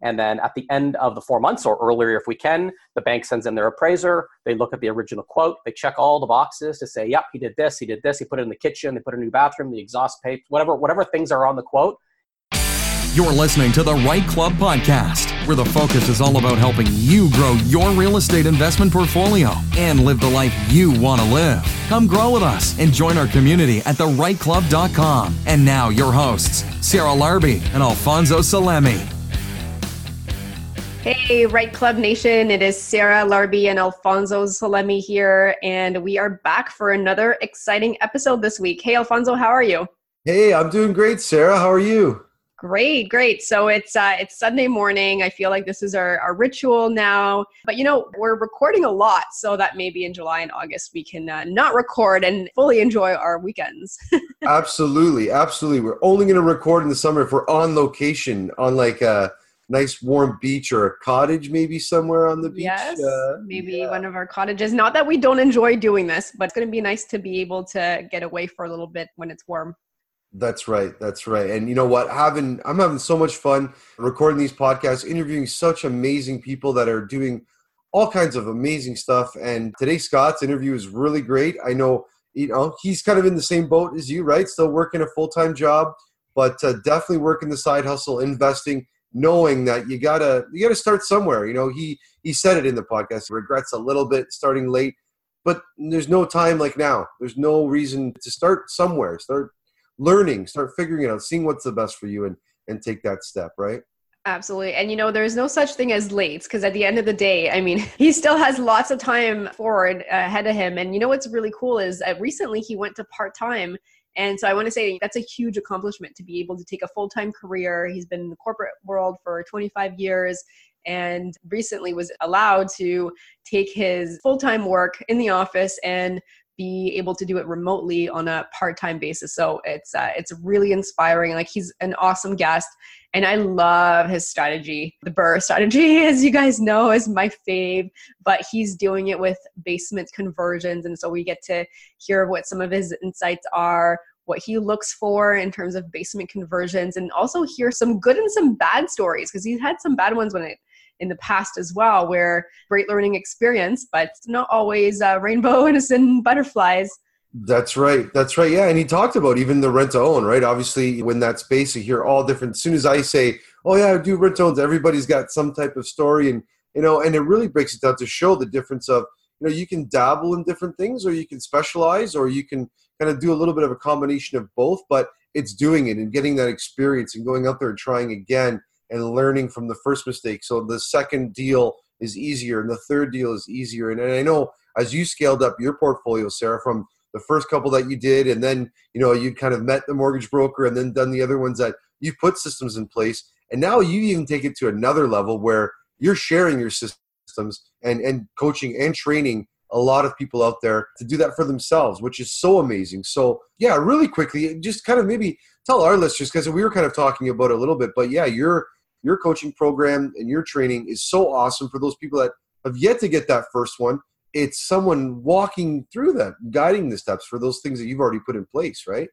And then at the end of the four months or earlier, if we can, the bank sends in their appraiser. They look at the original quote. They check all the boxes to say, yep, he did this, he did this, he put it in the kitchen, they put a new bathroom, the exhaust pipe, whatever, whatever things are on the quote. You're listening to the REITE Club podcast, where the focus is all about helping you grow your real estate investment portfolio and live the life you want to live. Come grow with us and join our community at therightclub.com. And now, your hosts, Sarah Larbi and Alfonso Salemi. Hey, REITE Club Nation. It is Sarah Larbi and Alfonso Salemi here, and we are back for another exciting episode this week. Hey, Alfonso, how are you? Hey, I'm doing great, Sarah. How are you? Great, great. So it's uh, it's Sunday morning. I feel like this is our, our ritual now. But you know, we're recording a lot, so that maybe in July and August we can uh, not record and fully enjoy our weekends. absolutely, absolutely. We're only going to record in the summer if we're on location on like a nice warm beach or a cottage, maybe somewhere on the beach. Yes, uh, maybe yeah. one of our cottages. Not that we don't enjoy doing this, but it's going to be nice to be able to get away for a little bit when it's warm. That's right. That's right. And you know what? Having I'm having so much fun recording these podcasts, interviewing such amazing people that are doing all kinds of amazing stuff. And today Scott's interview is really great. I know you know he's kind of in the same boat as you, right? Still working a full time job, but uh, definitely working the side hustle, investing, knowing that you gotta you gotta start somewhere. You know, he he said it in the podcast. He regrets a little bit starting late, but there's no time like now. There's no reason to start somewhere. Start learning, start figuring it out, seeing what's the best for you, and and take that step, right? Absolutely. And you know, there's no such thing as late because at the end of the day, I mean, he still has lots of time forward ahead of him. And you know, what's really cool is that recently he went to part time. And so I want to say that's a huge accomplishment to be able to take a full time career. He's been in the corporate world for 25 years and recently was allowed to take his full time work in the office and be able to do it remotely on a part-time basis. So it's uh, it's really inspiring. Like he's an awesome guest and i love his strategy. The BRRRR strategy as you guys know is my fave but he's doing it with basement conversions and so we get to hear what some of his insights are what he looks for in terms of basement conversions and also hear some good and some bad stories because he's had some bad ones when it in the past as well, where great learning experience, but not always uh, rainbow and butterflies. That's right. That's right. Yeah. And he talked about even the rent to own, right? Obviously, when that space, you hear all different. As soon as I say, oh, yeah, I do rent to owns, everybody's got some type of story. And, you know, and it really breaks it down to show the difference of, you know, you can dabble in different things or you can specialize or you can kind of do a little bit of a combination of both, but it's doing it and getting that experience and going out there and trying again and learning from the first mistake. So the second deal is easier and the third deal is easier. And, and I know as you scaled up your portfolio, Sarah, from the first couple that you did, and then you know you kind of met the mortgage broker, and then done the other ones that you put systems in place, and now you even take it to another level where you're sharing your systems and and coaching and training a lot of people out there to do that for themselves, which is so amazing. So yeah, really quickly, just kind of maybe tell our listeners because we were kind of talking about it a little bit, but yeah, you're your coaching program and your training is so awesome for those people that have yet to get that first one. It's someone walking through that, guiding the steps for those things that you've already put in place, right?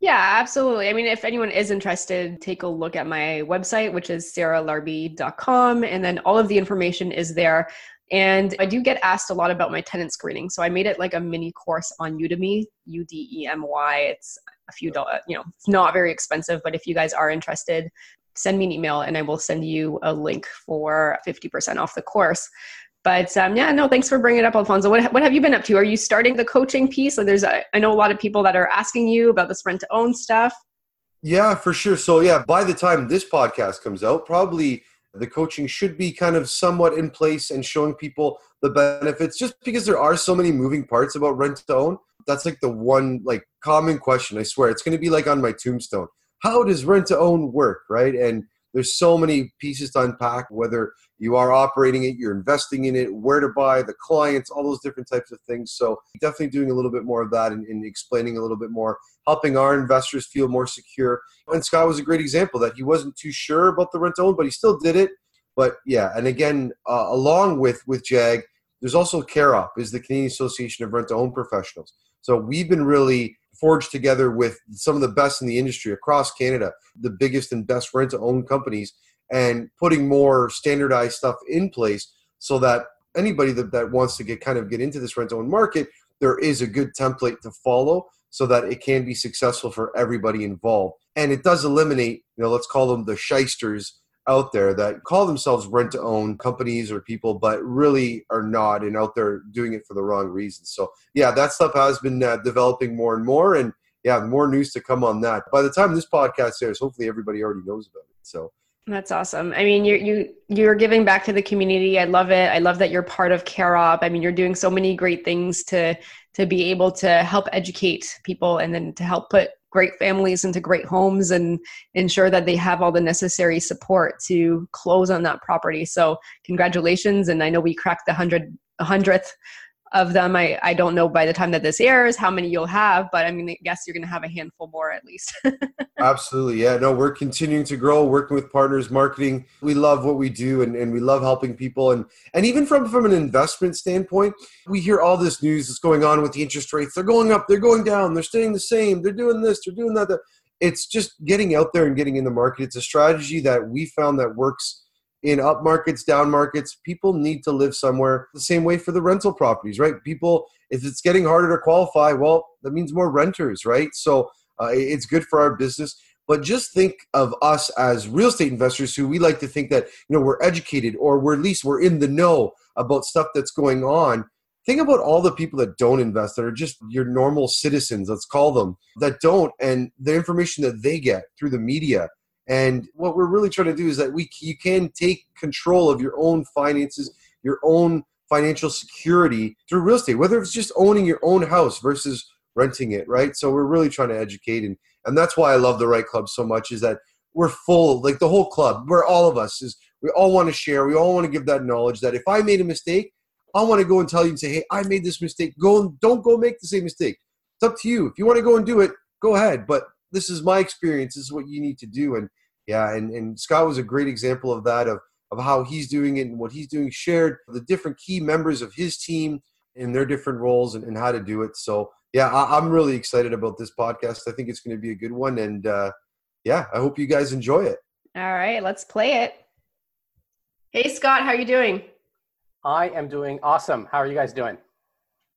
Yeah, absolutely. I mean, if anyone is interested, take a look at my website, which is sarahlarbi.com, and then all of the information is there. And I do get asked a lot about my tenant screening. So I made it like a mini course on Udemy, U D E M Y. It's a few dollars, you know, it's not very expensive, but if you guys are interested, send me an email and I will send you a link for 50% off the course. But um, yeah, no, thanks for bringing it up, Alfonso. What, what have you been up to? Are you starting the coaching piece? So there's, a, I know a lot of people that are asking you about this rent to own stuff. Yeah, for sure. So yeah, by the time this podcast comes out, probably the coaching should be kind of somewhat in place and showing people the benefits just because there are so many moving parts about rent to own. That's like the one like common question. I swear it's going to be like on my tombstone how does rent to own work, right? And there's so many pieces to unpack, whether you are operating it, you're investing in it, where to buy, the clients, all those different types of things. So definitely doing a little bit more of that and, and explaining a little bit more, helping our investors feel more secure. And Scott was a great example that he wasn't too sure about the rent to own, but he still did it. But yeah, and again, uh, along with with JAG, there's also CAROP, is the Canadian Association of Rent to Own Professionals. So we've been really forged together with some of the best in the industry across Canada, the biggest and best rent to own companies. and putting more standardized stuff in place so that anybody that, that wants to get kind of get into this rent to own market, there is a good template to follow so that it can be successful for everybody involved. And it does eliminate, you know, let's call them the shysters out there that call themselves rent to own companies or people, but really are not and out there doing it for the wrong reasons. So, yeah, that stuff has been uh, developing more and more. And yeah, more news to come on that. By the time this podcast airs, hopefully everybody already knows about it. So, that's awesome. I mean, you you you're giving back to the community. I love it. I love that you're part of CAROP. I mean, you're doing so many great things to to be able to help educate people and then to help put great families into great homes and ensure that they have all the necessary support to close on that property. So, congratulations! And I know we cracked the hundred hundredth of them. I, I don't know by the time that this airs how many you'll have, but I mean, I guess you're going to have a handful more at least. Absolutely. Yeah. No, we're continuing to grow, working with partners, marketing. We love what we do and, and we love helping people. And, and even from, from an investment standpoint, we hear all this news that's going on with the interest rates. They're going up, they're going down, they're staying the same, they're doing this, they're doing that. It's just getting out there and getting in the market. It's a strategy that we found that works in up markets, down markets, people need to live somewhere the same way for the rental properties, right? People, if it's getting harder to qualify, well, that means more renters, right? So uh, it's good for our business. But just think of us as real estate investors who we like to think that, you know, we're educated or we're at least we're in the know about stuff that's going on. Think about all the people that don't invest, that are just your normal citizens, let's call them, that don't, and the information that they get through the media and what we're really trying to do is that we you can take control of your own finances, your own financial security through real estate, whether it's just owning your own house versus renting it, right? So we're really trying to educate and and that's why I love the REITE Club so much is that we're full like the whole club, where all of us is we all want to share, we all want to give that knowledge that if I made a mistake, I want to go and tell you and say, "Hey, I made this mistake. Go and don't go make the same mistake." It's up to you. If you want to go and do it, go ahead, but this is my experience. This is what you need to do and yeah, and, and Scott was a great example of that, of, of how he's doing it and what he's doing, shared the different key members of his team in their different roles and, and how to do it. So, yeah, I, am really excited about this podcast. I think it's going to be a good one. And uh, yeah, I hope you guys enjoy it. All right, let's play it. Hey, Scott, how are you doing? I am doing awesome. How are you guys doing?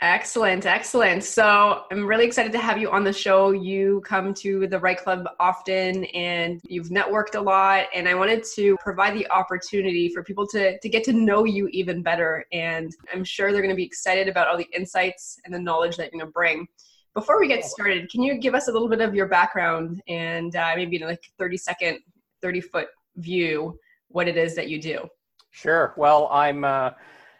Excellent, excellent. So I'm really excited to have you on the show. You come to the REITE Club often and you've networked a lot. And I wanted to provide the opportunity for people to, to get to know you even better. And I'm sure they're going to be excited about all the insights and the knowledge that you're going to bring. Before we get started, can you give us a little bit of your background and uh, maybe like 30 second, 30 foot view, what it is that you do? Sure. Well, I'm. Uh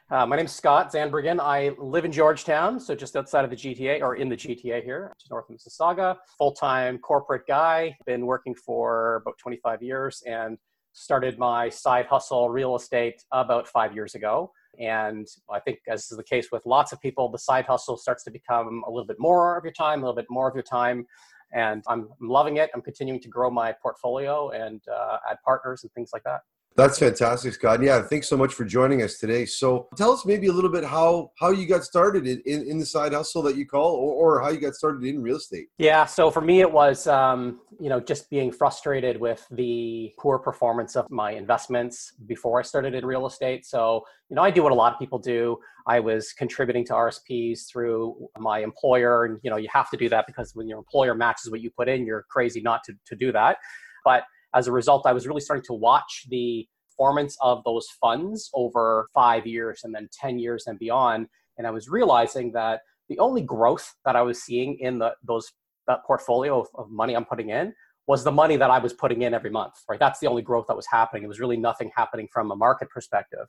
uh, my name is Scott Zandbergen. I live in Georgetown, so just outside of the GTA, or in the GTA here, just north of Mississauga. Full time corporate guy. Been working for about 25 years and started my side hustle real estate about five years ago. And I think, as is the case with lots of people, the side hustle starts to become a little bit more of your time, a little bit more of your time. And I'm, I'm loving it. I'm continuing to grow my portfolio and uh, add partners and things like that. That's fantastic, Scott. Yeah, thanks so much for joining us today. So, tell us maybe a little bit how how you got started in, in, in the side hustle that you call, or, or, how you got started in real estate. Yeah, so for me, it was um, you know just being frustrated with the poor performance of my investments before I started in real estate. So, you know, I do what a lot of people do. I was contributing to RSPs through my employer, and you know, you have to do that because when your employer matches what you put in, you're crazy not to to do that. But as a result, I was really starting to watch the performance of those funds over five years and then 10 years and beyond. And I was realizing that the only growth that I was seeing in the, those that portfolio of, of money I'm putting in was the money that I was putting in every month, right? That's the only growth that was happening. It was really nothing happening from a market perspective.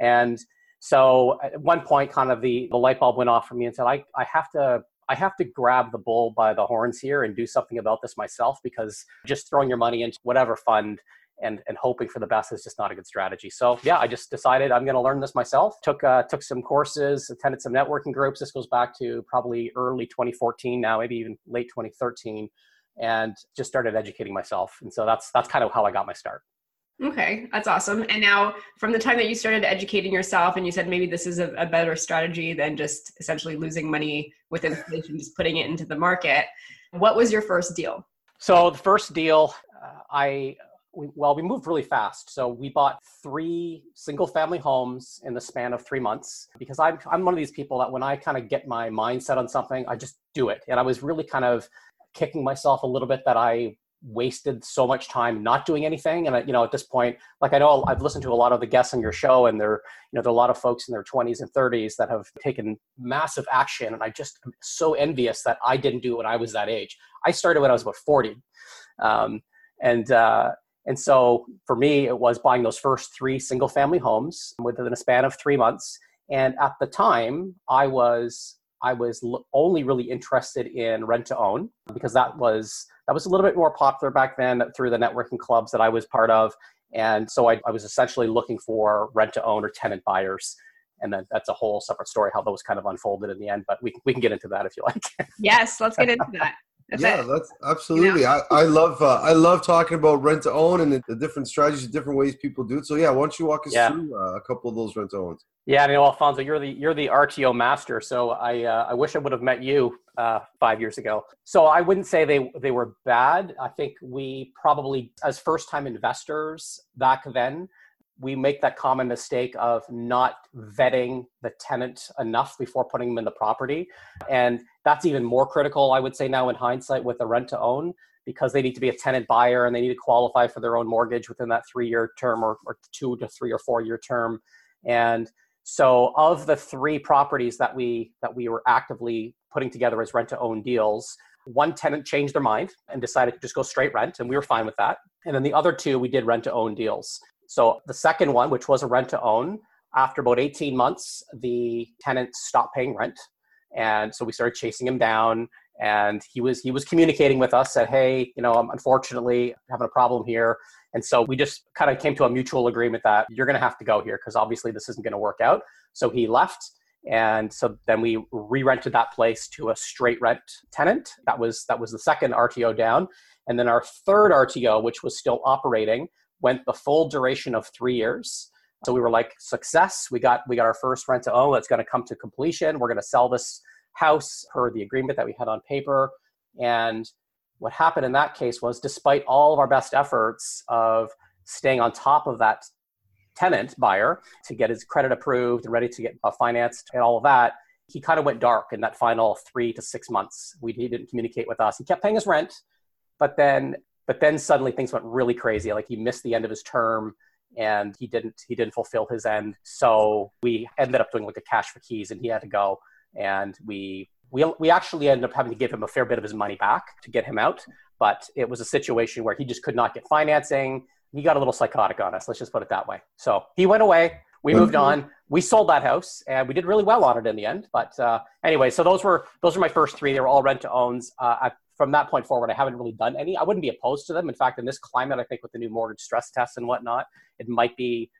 And so at one point, kind of the, the light bulb went off for me and said, I, I have to I have to grab the bull by the horns here and do something about this myself because just throwing your money into whatever fund and, and hoping for the best is just not a good strategy. So yeah, I just decided I'm going to learn this myself. Took uh, took some courses, attended some networking groups. This goes back to probably early 2014 now, maybe even late 2013, and just started educating myself. And so that's that's kind of how I got my start. Okay, that's awesome. And now, from the time that you started educating yourself, and you said maybe this is a, a better strategy than just essentially losing money with inflation, just putting it into the market. What was your first deal? So the first deal, uh, I we, well, we moved really fast. So we bought three single family homes in the span of three months because I'm, I'm one of these people that when I kind of get my mindset on something, I just do it. And I was really kind of kicking myself a little bit that I wasted so much time not doing anything. And you know, at this point, like I know I've listened to a lot of the guests on your show, and there, you know, there are a lot of folks in their 20s and 30s that have taken massive action, and I just am so envious that I didn't do it when I was that age. I started when I was about 40, um, and uh, and so for me, it was buying those first three single family homes within a span of three months. And at the time, I was I was only really interested in rent to own because that was that was a little bit more popular back then through the networking clubs that I was part of. And so I, I was essentially looking for rent to own or tenant buyers. And then that's a whole separate story how those kind of unfolded in the end. But we, we can get into that if you like. yes, let's get into that. That's yeah, it. that's absolutely. You know? I, I love uh, I love talking about rent to own and the, the, different strategies, the different ways people do it. So yeah, why don't you walk us yeah. through uh, a couple of those rent to owns? Yeah, I mean, Alfonso, you're the you're the RTO master. So I uh, I wish I would have met you uh, five years ago. So I wouldn't say they they were bad. I think we probably, as first time investors back then, we make that common mistake of not vetting the tenant enough before putting them in the property, and that's even more critical, I would say now in hindsight with a rent to own because they need to be a tenant buyer and they need to qualify for their own mortgage within that three year term or, or two to three or four year term and so of the three properties that we that we were actively putting together as rent to own deals, one tenant changed their mind and decided to just go straight rent, and we were fine with that. And then the other two, we did rent to own deals. So the second one, which was a rent to own, after about 18 months, the tenant stopped paying rent. And so we started chasing him down and he was he was communicating with us said hey you know i'm unfortunately having a problem here. And so we just kind of came to a mutual agreement that you're going to have to go here because obviously this isn't going to work out. So he left and so then we re-rented that place to a straight rent tenant. That was that was the second rto down. And then our third rto which was still operating went the full duration of three years so we were like success we got we got our first rent to own it's going to come to completion we're going to sell this house per the agreement that we had on paper. And what happened in that case was, despite all of our best efforts of staying on top of that tenant buyer to get his credit approved and ready to get uh, financed and all of that, he kind of went dark in that final three to six months. We, he didn't communicate with us. He kept paying his rent, but then but then suddenly things went really crazy. Like he missed the end of his term and he didn't he didn't fulfill his end. So we ended up doing like a cash for keys and he had to go and we we we actually ended up having to give him a fair bit of his money back to get him out. But it was a situation where he just could not get financing. He got a little psychotic on us. Let's just put it that way. So he went away. We moved on. We sold that house, and we did really well on it in the end. But uh, anyway, so those were those were my first three. They were all rent to owns. Uh, I, from that point forward, I haven't really done any. I wouldn't be opposed to them. In fact, in this climate, I think with the new mortgage stress tests and whatnot, it might be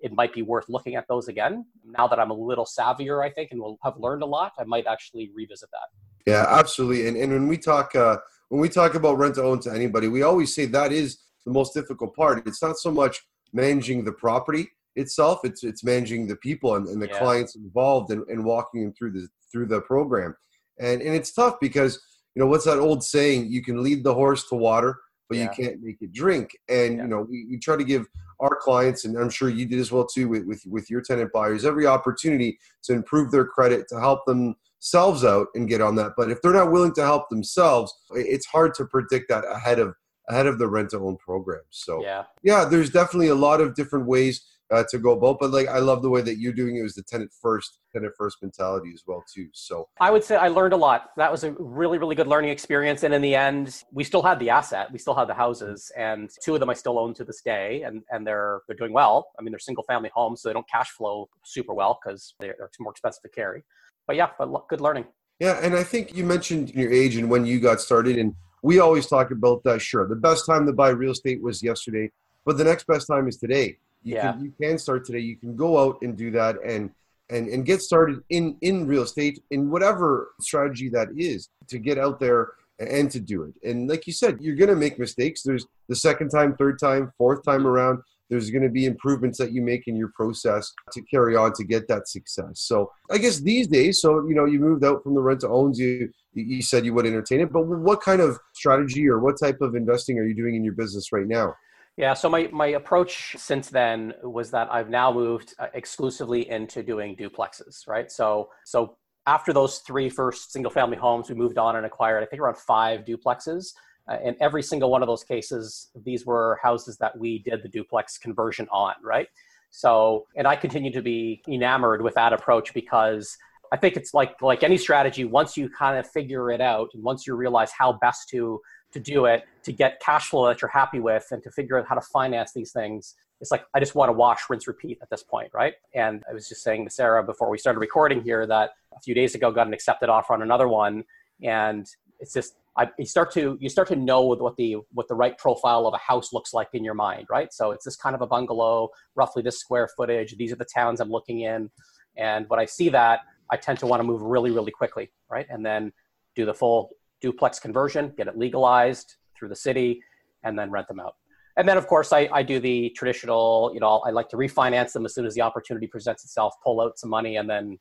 it might be worth looking at those again. Now that I'm a little savvier, I think, and will have learned a lot, I might actually revisit that. Yeah, absolutely. And, and when we talk uh, when we talk about rent to own to anybody, we always say that is the most difficult part. It's not so much managing the property itself; it's it's managing the people and, and the yeah. clients involved and, and walking them through the through the program. And and it's tough because you know what's that old saying? You can lead the horse to water, but yeah. you can't make it drink. And yeah. you know we, we try to give our clients, and I'm sure you did as well too with, with, with your tenant buyers, every opportunity to improve their credit, to help themselves out and get on that. But if they're not willing to help themselves, it's hard to predict that ahead of ahead of the rent to own program. So yeah, yeah, there's definitely a lot of different ways uh, to go about. But like, I love the way that you're doing it was the tenant first, tenant first mentality as well too. So I would say I learned a lot. That was a really, really good learning experience. And in the end, we still had the asset, we still had the houses, and two of them I still own to this day, and and they're they're doing well. I mean, they're single family homes, so they don't cash flow super well because they're, they're more expensive to carry. But yeah, but good learning. Yeah, and I think you mentioned your age and when you got started, and we always talk about that. Sure, the best time to buy real estate was yesterday, but the next best time is today you yeah. can you can start today. You can go out and do that and and and get started in in real estate in whatever strategy that is to get out there and to do it. And like you said, you're going to make mistakes. There's the second time, third time, fourth time around. There's going to be improvements that you make in your process to carry on to get that success. So I guess these days, so you know, you moved out from the rent to owns. You you said you would entertain it, but what kind of strategy or what type of investing are you doing in your business right now? Yeah, so my, my approach since then was that I've now moved uh, exclusively into doing duplexes, right? So so after those three first single family homes, we moved on and acquired I think around five duplexes. Uh, in every single one of those cases, these were houses that we did the duplex conversion on, right? So, and I continue to be enamored with that approach because I think it's like like any strategy. Once you kind of figure it out, and once you realize how best to to do it, to get cash flow that you're happy with, and to figure out how to finance these things, it's like I just want to wash, rinse, repeat at this point, right? And I was just saying to Sarah before we started recording here that a few days ago got an accepted offer on another one, and it's just I, you start to you start to know what the what the right profile of a house looks like in your mind, right? So it's this kind of a bungalow, roughly this square footage. These are the towns I'm looking in, and when I see that, I tend to want to move really, really quickly, right? And then do the full duplex conversion, get it legalized through the city, and then rent them out. And then, of course, I, I do the traditional, you know, I like to refinance them as soon as the opportunity presents itself, pull out some money, and then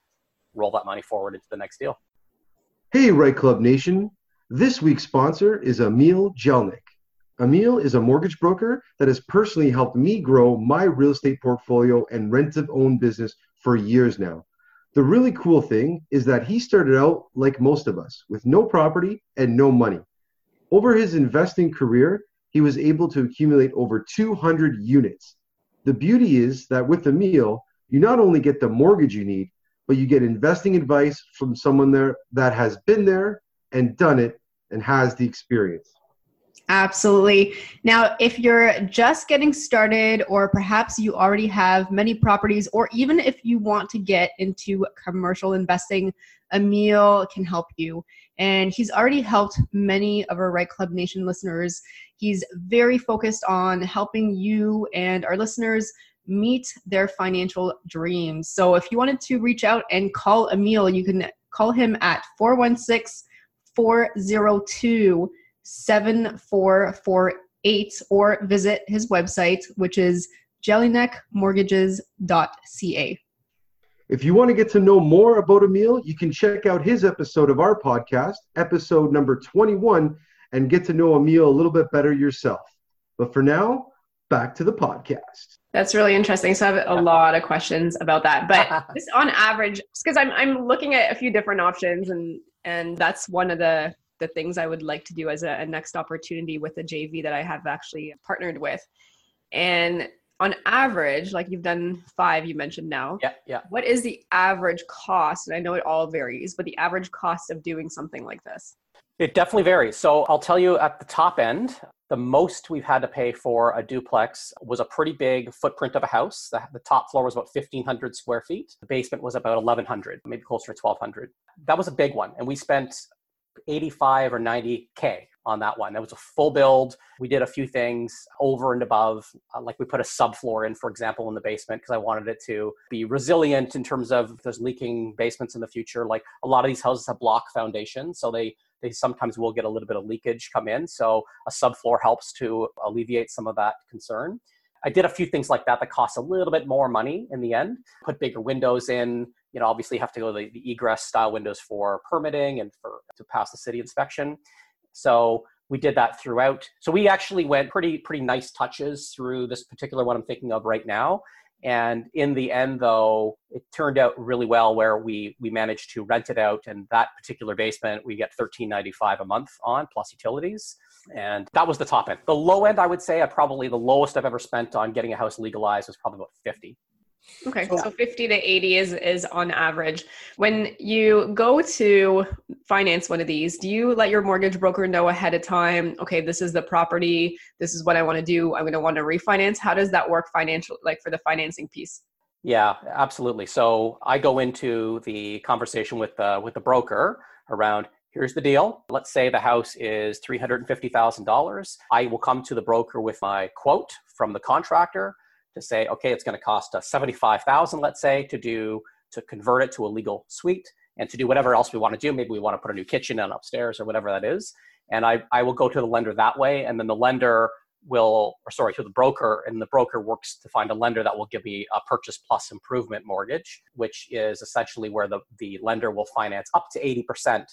roll that money forward into the next deal. Hey, REITE Club Nation. This week's sponsor is Emil Jelnik. Emil is a mortgage broker that has personally helped me grow my real estate portfolio and rent to own business for years now. The really cool thing is that he started out like most of us with no property and no money. Over his investing career, he was able to accumulate over 200 units. The beauty is that with the Emil, you not only get the mortgage you need, but you get investing advice from someone there that has been there and done it and has the experience. Absolutely. Now, if you're just getting started, or perhaps you already have many properties, or even if you want to get into commercial investing, Emil can help you. And he's already helped many of our REITE Club Nation listeners. He's very focused on helping you and our listeners meet their financial dreams. So if you wanted to reach out and call Emil, you can call him at 416 402 7448 or visit his website, which is jellyneckmortgages.ca. If you want to get to know more about Emil, you can check out his episode of our podcast, episode number 21, and get to know Emil a little bit better yourself. But for now, back to the podcast. That's really interesting. So I have a lot of questions about that. But just on average, because I'm I'm looking at a few different options and and that's one of the the things I would like to do as a, a next opportunity with a JV that I have actually partnered with. And on average, like you've done five, you mentioned now. Yeah, yeah. What is the average cost? And I know it all varies, but the average cost of doing something like this? It definitely varies. So I'll tell you at the top end, the most we've had to pay for a duplex was a pretty big footprint of a house. The, the, top floor was about 1,500 square feet. The basement was about 1,100, maybe closer to 1,200. That was a big one. And we spent 85 or 90K on that one. That was a full build. We did a few things over and above, uh, like we put a subfloor in, for example, in the basement because I wanted it to be resilient in terms of if there's leaking basements in the future. Like a lot of these houses have block foundations, so they they sometimes will get a little bit of leakage come in. So a subfloor helps to alleviate some of that concern. I did a few things like that that cost a little bit more money in the end. Put bigger windows in, you know, obviously you have to go the, the egress style windows for permitting and for to pass the city inspection. So we did that throughout. So we actually went pretty pretty nice touches through this particular one I'm thinking of right now. And in the end, though, it turned out really well where we we managed to rent it out, and that particular basement we get thirteen ninety five a month on plus utilities, and that was the top end. The low end, I would say, I probably the lowest I've ever spent on getting a house legalized was probably about fifty. Okay, so 50 to 80 is is on average. When you go to finance one of these, do you let your mortgage broker know ahead of time, okay, this is the property, this is what I want to do, I'm going to want to refinance? How does that work financially like for the financing piece? Yeah, absolutely. So I go into the conversation with the with the broker around here's the deal. Let's say the house is $350,000. I will come to the broker with my quote from the contractor to say, okay, it's going to cost us 75,000, let's say, to do to convert it to a legal suite and to do whatever else we want to do. Maybe we want to put a new kitchen in upstairs or whatever that is. And I, I will go to the lender that way. And then the lender will, or sorry, to the broker, and the broker works to find a lender that will give me a purchase plus improvement mortgage, which is essentially where the, the lender will finance up to 80%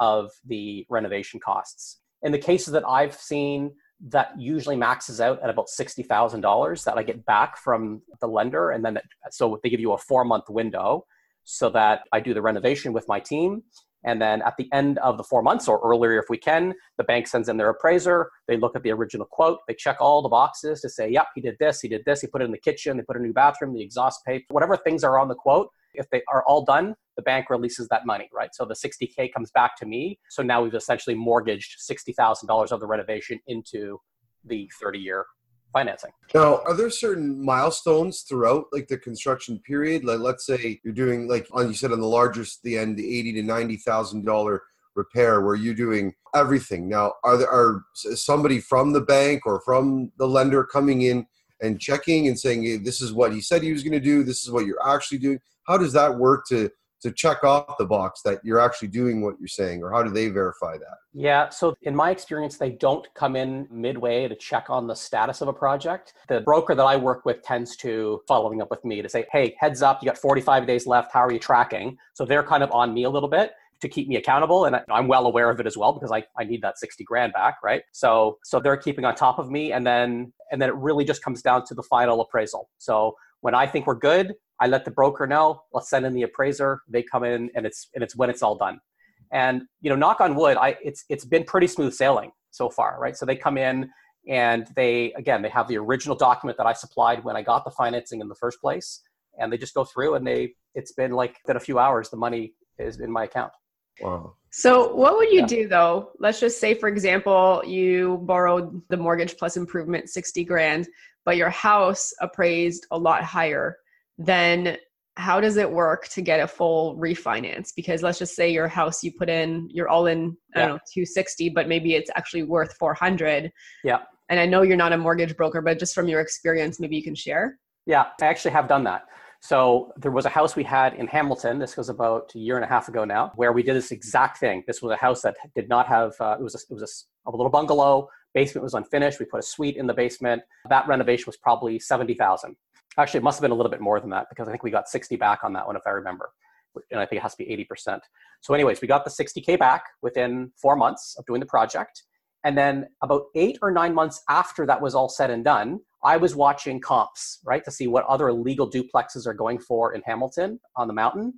of the renovation costs. In the cases that I've seen, that usually maxes out at about $60,000 that I get back from the lender. And then, so they give you a four month window so that I do the renovation with my team. And then at the end of the four months or earlier, if we can, the bank sends in their appraiser. They look at the original quote. They check all the boxes to say, yep, he did this, he did this, he put it in the kitchen, they put a new bathroom, the exhaust pipe, whatever things are on the quote. If they are all done, the bank releases that money, right? So the 60K comes back to me. So now we've essentially mortgaged $60,000 of the renovation into the 30 year financing. Now, are there certain milestones throughout like the construction period? Like let's say you're doing like on you said on the largest the end, the eighty to ninety thousand dollar repair where you're doing everything. Now, are there are somebody from the bank or from the lender coming in and checking and saying, hey, this is what he said he was going to do, this is what you're actually doing? How does that work to to check off the box that you're actually doing what you're saying or how do they verify that? Yeah so in my experience they don't come in midway to check on the status of a project. The broker that i work with tends to following up with me to say hey heads up you got 45 days left. How are you tracking? So they're kind of on me a little bit to keep me accountable and i'm well aware of it as well because I, I need that 60 grand back right? So so they're keeping on top of me and then and then it really just comes down to the final appraisal. So when i think we're good I let the broker know. Let's send in the appraiser. They come in, and it's and it's when it's all done. And you know, knock on wood, I it's it's been pretty smooth sailing so far, right? So they come in and they again they have the original document that I supplied when I got the financing in the first place, and they just go through and they it's been like in a few hours the money is in my account. Wow. So, what would you yeah. do though? Let's just say, for example, you borrowed the mortgage plus improvement 60 grand, but your house appraised a lot higher then how does it work to get a full refinance? Because let's just say your house you put in, you're all in, I don't know, 260, but maybe it's actually worth 400. Yeah. And I know you're not a mortgage broker, but just from your experience, maybe you can share. Yeah, I actually have done that. So there was a house we had in Hamilton. This was about a year and a half ago now, where we did this exact thing. This was a house that did not have. Uh, it was a, it was a, a, little bungalow. Basement was unfinished. We put a suite in the basement. That renovation was probably seventy thousand. Actually, it must have been a little bit more than that because I think we got 60 back on that one, if I remember. And I think it has to be 80%. So, anyways, we got the 60K back within four months of doing the project. And then about eight or nine months after that was all said and done, I was watching comps, right, to see what other legal duplexes are going for in Hamilton on the mountain.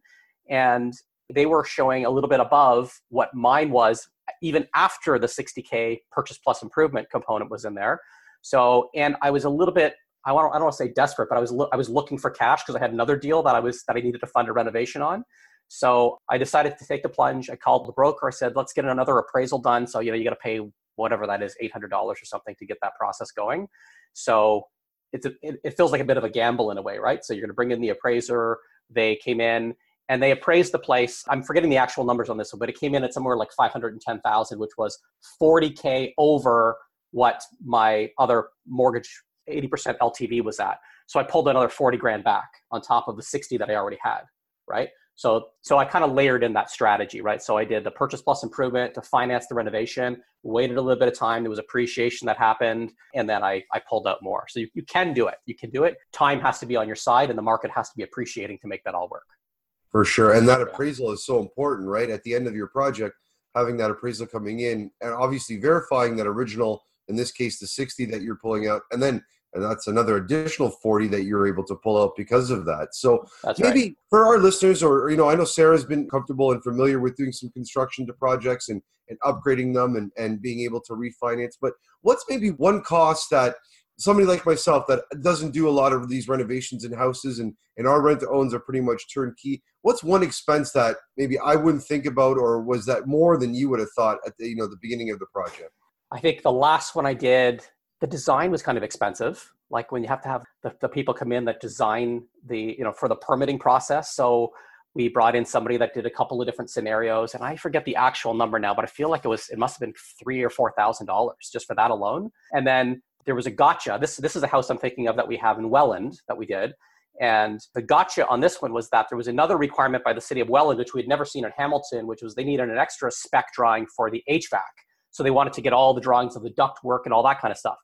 And they were showing a little bit above what mine was, even after the 60K purchase plus improvement component was in there. So, and I was a little bit I, want, I don't want to say desperate, but I was, lo- I was looking for cash because I had another deal that I was that I needed to fund a renovation on. So I decided to take the plunge. I called the broker. I said, "Let's get another appraisal done." So you know, you got to pay whatever that is, eight hundred dollars or something, to get that process going. So it's a, it, it feels like a bit of a gamble in a way, right? So you're going to bring in the appraiser. They came in and they appraised the place. I'm forgetting the actual numbers on this one, but it came in at somewhere like 510,000, which was 40k over what my other mortgage 80% LTV was at. So I pulled another 40 grand back on top of the 60 that I already had, right? So, so I kind of layered in that strategy, right? So I did the purchase plus improvement to finance the renovation, waited a little bit of time. There was appreciation that happened, and then I, I pulled out more. So you, you can do it. You can do it. Time has to be on your side, and the market has to be appreciating to make that all work. For sure. And that appraisal is so important, right? At the end of your project, having that appraisal coming in and obviously verifying that original, in this case, the 60 that you're pulling out, and then and that's another additional 40 that you're able to pull out because of that so that's maybe right. for our listeners or you know i know sarah's been comfortable and familiar with doing some construction to projects and, and upgrading them and, and being able to refinance but what's maybe one cost that somebody like myself that doesn't do a lot of these renovations in houses and, and our rent to owns are pretty much turnkey what's one expense that maybe i wouldn't think about or was that more than you would have thought at the you know the beginning of the project i think the last one i did the design was kind of expensive. Like when you have to have the, the people come in that design the you know for the permitting process. So we brought in somebody that did a couple of different scenarios and i forget the actual number now but i feel like it was it must have been three or four thousand dollars just for that alone. And then there was a gotcha. This this is a house i'm thinking of that we have in welland that we did. And the gotcha on this one was that there was another requirement by the city of welland which we had never seen in hamilton which was they needed an extra spec drawing for the hvac. So they wanted to get all the drawings of the duct work and all that kind of stuff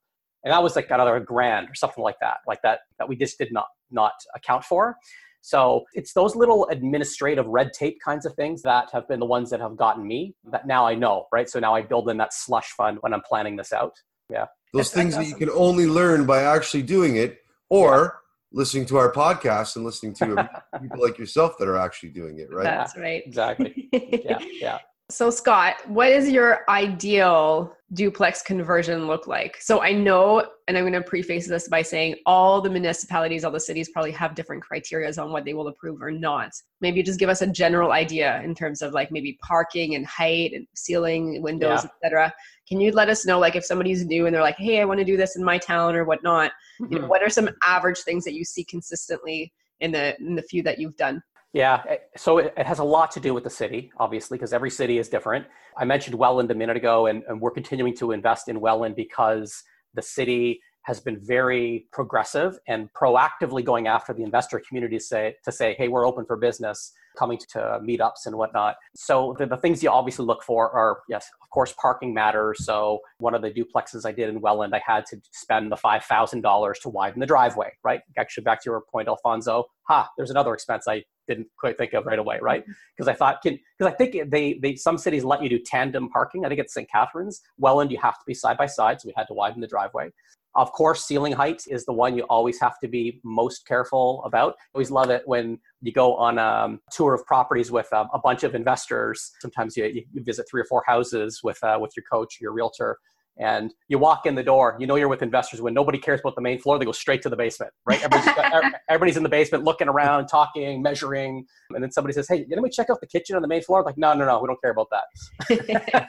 and that was like another grand or something like that like that that we just did not not account for so it's those little administrative red tape kinds of things that have been the ones that have gotten me that now i know right so now i build in that slush fund when i'm planning this out Yeah. Those That's- things that you can only learn by actually doing it or listening to our podcast and listening to people like yourself that are actually doing it, right? That's right. Exactly. Yeah, yeah. So, Scott, what is your ideal duplex conversion look like? So, I know, and I'm going to preface this by saying all the municipalities, all the cities probably have different criterias on what they will approve or not. Maybe just give us a general idea in terms of like maybe parking and height and ceiling, windows, Yeah. etc. Can you let us know, like, if somebody's new and they're like, "Hey, I want to do this in my town" or whatnot? You know, Mhm. what are some average things that you see consistently in the in the few that you've done? Yeah, eh, so it, has a lot to do with the city, obviously, because every city is different. I mentioned Welland a minute ago, and, and we're continuing to invest in Welland because the city has been very progressive and proactively going after the investor community to say, to say hey, we're open for business, coming to meetups and whatnot. So the, the things you obviously look for are, yes, of course, parking matters. So one of the duplexes I did in Welland, I had to spend the $5,000 to widen the driveway, right? Actually, back to your point, Alfonso, ha, there's another expense I didn't quite think of right away, right? Mm-hmm. Because I thought, because I think they, they, some cities let you do tandem parking. I think it's St. Catharines. Welland, you have to be side by side, so we had to widen the driveway. Of course, ceiling height is the one you always have to be most careful about. Always love it when you go on a tour of properties with um, a bunch of investors. Sometimes you, you visit three or four houses with, uh, with your coach, your realtor, and you walk in the door. You know you're with investors when nobody cares about the main floor. They go straight to the basement, right? Everybody's, everybody's in the basement looking around, talking, measuring, and then somebody says, "Hey, didn't we check out the kitchen on the main floor?" like, no, no, no, we don't care about that.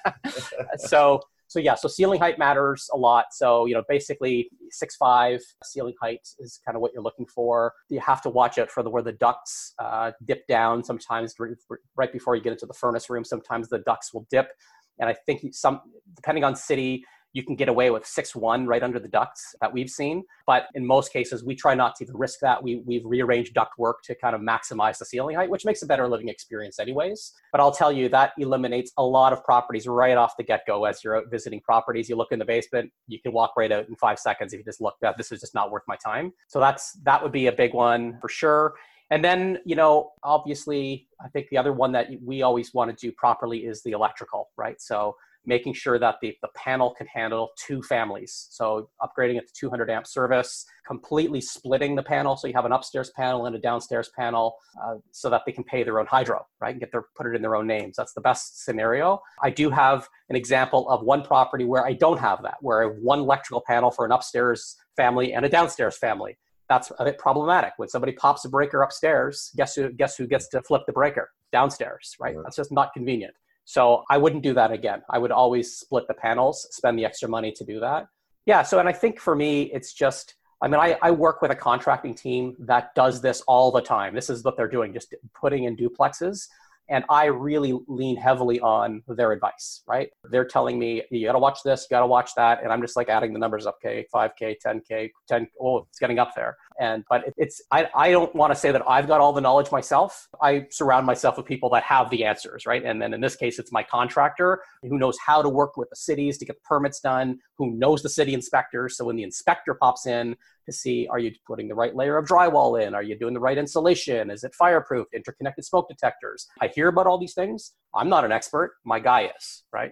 so so yeah, so ceiling height matters a lot. So you know, basically six five ceiling height is kind of what you're looking for. You have to watch out for the where the ducts uh, dip down. Sometimes right before you get into the furnace room, sometimes the ducts will dip, and I think some depending on city. You can get away with six one right under the ducts that we've seen, but in most cases we try not to even risk that. We we've rearranged duct work to kind of maximize the ceiling height, which makes a better living experience anyways. But I'll tell you that eliminates a lot of properties right off the get go as you're out visiting properties. You look in the basement, you can walk right out in five seconds if you just look this is just not worth my time. So that's that would be a big one for sure. And then, you know, obviously, I think the other one that we always want to do properly is the electrical, right? So making sure that the, the panel can handle two families. So upgrading it to 200 amp service, completely splitting the panel. So you have an upstairs panel and a downstairs panel uh, so that they can pay their own hydro, right? And get their, put it in their own names. That's the best scenario. I do have an example of one property where I don't have that, where I have one electrical panel for an upstairs family and a downstairs family that's a bit problematic. When somebody pops a breaker upstairs, guess who guess who gets to flip the breaker downstairs, right? Yeah. That's just not convenient. So I wouldn't do that again. I would always split the panels, spend the extra money to do that. Yeah. So and I think for me, it's just I mean, I, I work with a contracting team that does this all the time. This is what they're doing, just putting in duplexes. And I really lean heavily on their advice, right? They're telling me, you gotta watch this, you gotta watch that. And I'm just like adding the numbers up, okay, 5K, 10K, 10, oh, it's getting up there. And, but it's, I, I don't wanna say that I've got all the knowledge myself. I surround myself with people that have the answers, right? And then in this case, it's my contractor who knows how to work with the cities to get permits done, who knows the city inspector. So when the inspector pops in, to see are you putting the right layer of drywall in? Are you doing the right insulation? Is it fireproof? Interconnected smoke detectors? I hear about all these things. I'm not an expert. My guy is, right?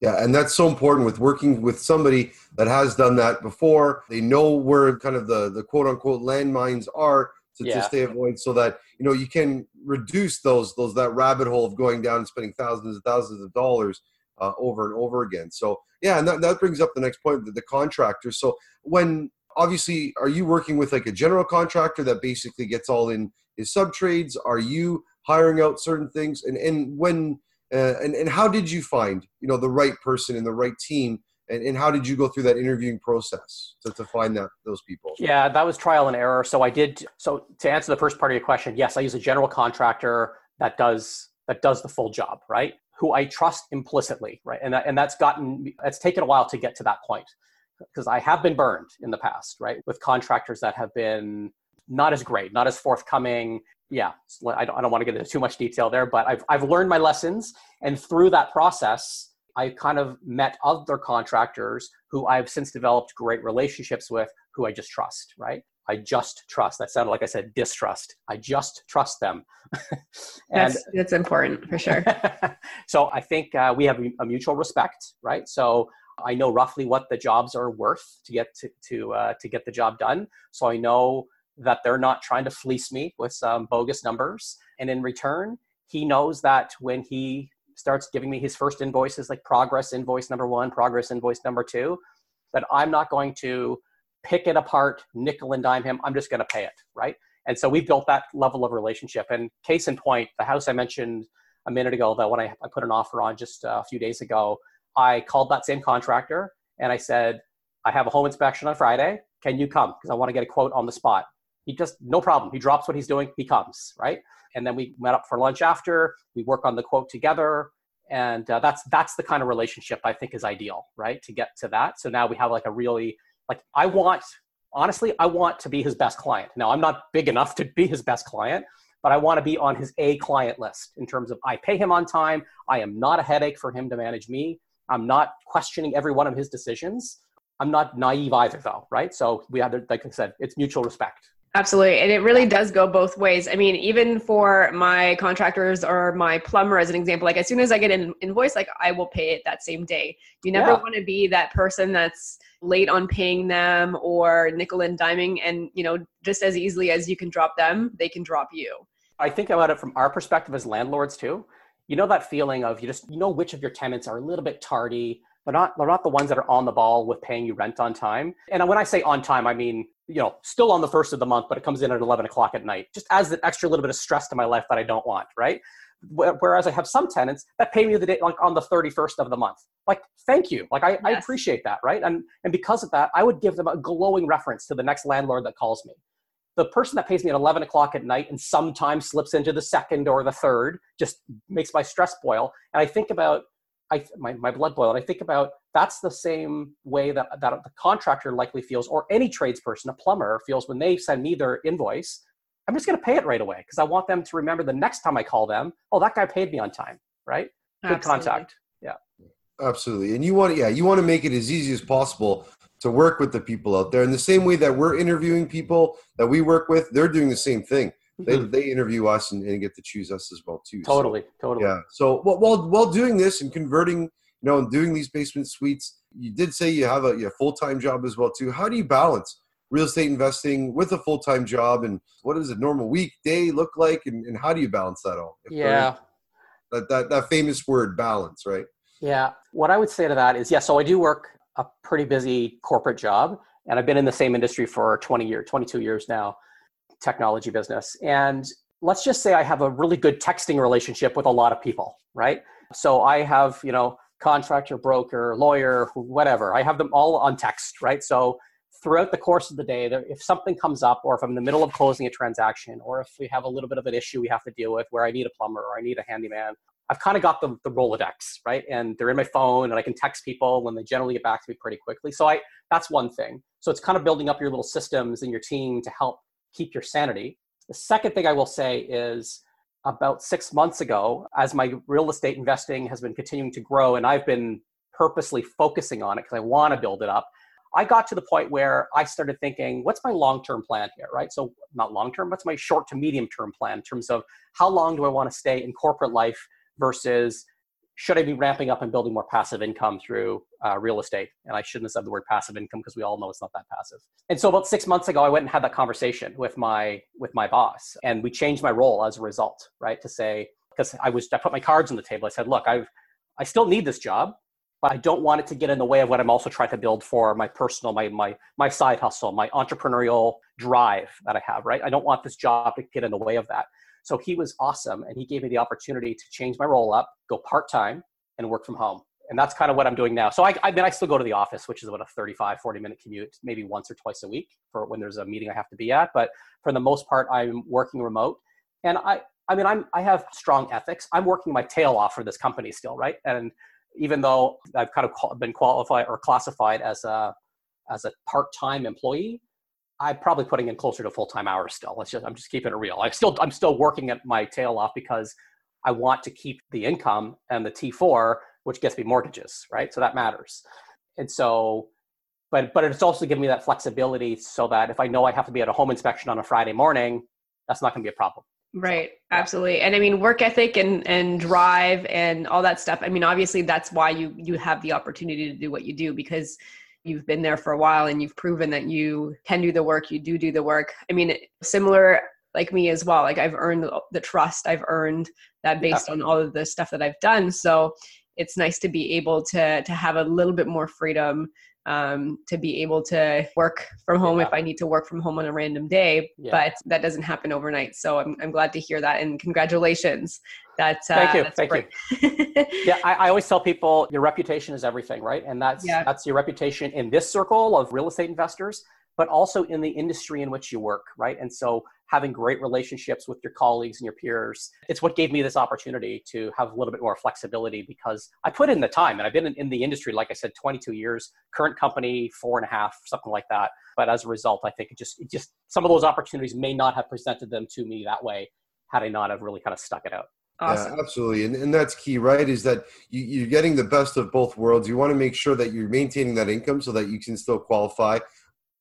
Yeah, and that's so important with working with somebody that has done that before. They know where kind of the, the quote unquote landmines are to, Yeah. to stay avoid so that you know you can reduce those those that rabbit hole of going down and spending thousands and thousands of dollars uh, over and over again. So yeah, and that, that brings up the next point, the, the contractor. So when obviously are you working with like a general contractor that basically gets all in his sub trades? Are you hiring out certain things? And and when uh, and and how did you find you know the right person and the right team? And, and how did you go through that interviewing process to, to find that those people? Yeah, that was trial and error. So I did. So to answer the first part of your question, yes, I use a general contractor that does that does the full job, right? Who I trust implicitly, right? And that, and that's gotten that's taken a while to get to that point because I have been burned in the past, right, with contractors that have been not as great, not as forthcoming. Yeah, I don't, I don't want to get into too much detail there, but I've I've learned my lessons, and through that process, I kind of met other contractors who I've since developed great relationships with, who I just trust, right? I just trust. That sounded like I said distrust. I just trust them. and That's that's important for sure. so I think uh, we have a mutual respect, right? So I know roughly what the jobs are worth to get to to, uh, to get the job done. So I know that they're not trying to fleece me with some bogus numbers. And in return, he knows that when he starts giving me his first invoices, like progress invoice number one, progress invoice number two, that I'm not going to pick it apart, nickel and dime him. I'm just going to pay it, right? And so we built that level of relationship. And case in point, the house I mentioned a minute ago, that when I, I put an offer on just a few days ago, I called that same contractor and I said, I have a home inspection on Friday. Can you come? Because I want to get a quote on the spot. He just, no problem. He drops what he's doing, he comes, right? And then we met up for lunch after. We work on the quote together. And uh, that's that's the kind of relationship I think is ideal, right? To get to that. So now we have like a really like I want honestly, I want to be his best client. Now, I'm not big enough to be his best client, but I want to be on his A client list in terms of I pay him on time. I am not a headache for him to manage me. I'm not questioning every one of his decisions. I'm not naive either, though, right? So we have, like I said, it's mutual respect. Absolutely. And it really does go both ways. I mean, even for my contractors or my plumber, as an example, like as soon as I get an invoice, like I will pay it that same day. You never yeah. want to be that person that's late on paying them or nickel and diming. And, you know, just as easily as you can drop them, they can drop you. I think about it from our perspective as landlords too. You know that feeling of you just you know which of your tenants are a little bit tardy. They're not they're not the ones that are on the ball with paying you rent on time. And when I say on time, I mean you know still on the first of the month, but it comes in at eleven o'clock at night. Just adds an extra little bit of stress to my life that I don't want. Right. Whereas I have some tenants that pay me the day like on the 31st of the month. Like, thank you. Like I, yes. I appreciate that, right? And and because of that, I would give them a glowing reference to the next landlord that calls me the person that pays me at 11 o'clock at night and sometimes slips into the second or the third just makes my stress boil and i think about I, my, my blood boil and i think about that's the same way that, that the contractor likely feels or any tradesperson a plumber feels when they send me their invoice i'm just going to pay it right away because i want them to remember the next time i call them oh that guy paid me on time right good Absolutely. contact yeah Absolutely. And you want to yeah, you want to make it as easy as possible to work with the people out there. In the same way that we're interviewing people that we work with, they're doing the same thing. Mm-hmm. They, they interview us and, and, get to choose us as well too. Totally, so, totally. Yeah. So while while doing this and converting, you know, and doing these basement suites, you did say you have a, a full time job as well too. How do you balance real estate investing with a full time job, and what does a normal week day look like, and, and how do you balance that all? yeah. That, that that famous word balance, right? Yeah. What I would say to that is, yeah. So I do work a pretty busy corporate job and I've been in the same industry for 20 years, 22 years now, technology business. And let's just say I have a really good texting relationship with a lot of people, right? So I have, you know, contractor, broker, lawyer, whatever. I have them all on text, right? So throughout the course of the day, if something comes up, or if I'm in the middle of closing a transaction, or if we have a little bit of an issue we have to deal with where I need a plumber or I need a handyman, I've kind of got the, the Rolodex, right? And they're in my phone and I can text people and they generally get back to me pretty quickly. So I that's one thing. So it's kind of building up your little systems and your team to help keep your sanity. The second thing I will say is about six months ago, as my real estate investing has been continuing to grow and I've been purposely focusing on it because I want to build it up, I got to the point where I started thinking, what's my long term plan here, right? So, not long term, what's my short to medium term plan in terms of how long do I want to stay in corporate life versus should I be ramping up and building more passive income through uh, real estate? And I shouldn't have said the word passive income because we all know it's not that passive. And so about six months ago, I went and had that conversation with my with my boss, and we changed my role as a result, right? To say because I was I put my cards on the table. I said, look, I've I still need this job, but I don't want it to get in the way of what I'm also trying to build for my personal, my my my side hustle, my entrepreneurial drive that I have, right? I don't want this job to get in the way of that. So he was awesome, and he gave me the opportunity to change my role up, go part time, and work from home. And that's kind of what I'm doing now. So I, I mean, I still go to the office, which is about a 35, 40 minute commute, maybe once or twice a week for when there's a meeting I have to be at. But for the most part, I'm working remote. And I, I mean, I'm, I have strong ethics. I'm working my tail off for this company still, right? And even though I've kind of been qualified or classified as a, as a part-time employee, I'm probably putting in closer to full time hours still. Let's just I'm just keeping it real. I still I'm still working at my tail off because I want to keep the income and the T4, which gets me mortgages, right? So that matters. And so, but but it's also giving me that flexibility so that if I know I have to be at a home inspection on a Friday morning, that's not going to be a problem. Right. Absolutely. And I mean work ethic and and drive and all that stuff. I mean obviously that's why you you have the opportunity to do what you do because you've been there for a while and you've proven that you can do the work, you do do the work. I mean similar like me as well. Like I've earned the trust, I've earned that based on all of the stuff that I've done. So it's nice to be able to to have a little bit more freedom um, to be able to work from home yeah. if I need to work from home on a random day. Yeah. But that doesn't happen overnight. So I'm, I'm glad to hear that. And congratulations. That, uh, Thank you. Thank great. you. yeah, I, I, always tell people your reputation is everything, right? And that's yeah. that's your reputation in this circle of real estate investors, but also in the industry in which you work, right? And so having great relationships with your colleagues and your peers. It's what gave me this opportunity to have a little bit more flexibility because I put in the time and I've been in, in, the industry, like I said, 22 years, current company, four and a half, something like that. But as a result, I think it just, it just some of those opportunities may not have presented them to me that way had I not have really kind of stuck it out. Awesome. Yeah, absolutely. And, and that's key, right? Is that you, you're getting the best of both worlds. You want to make sure that you're maintaining that income so that you can still qualify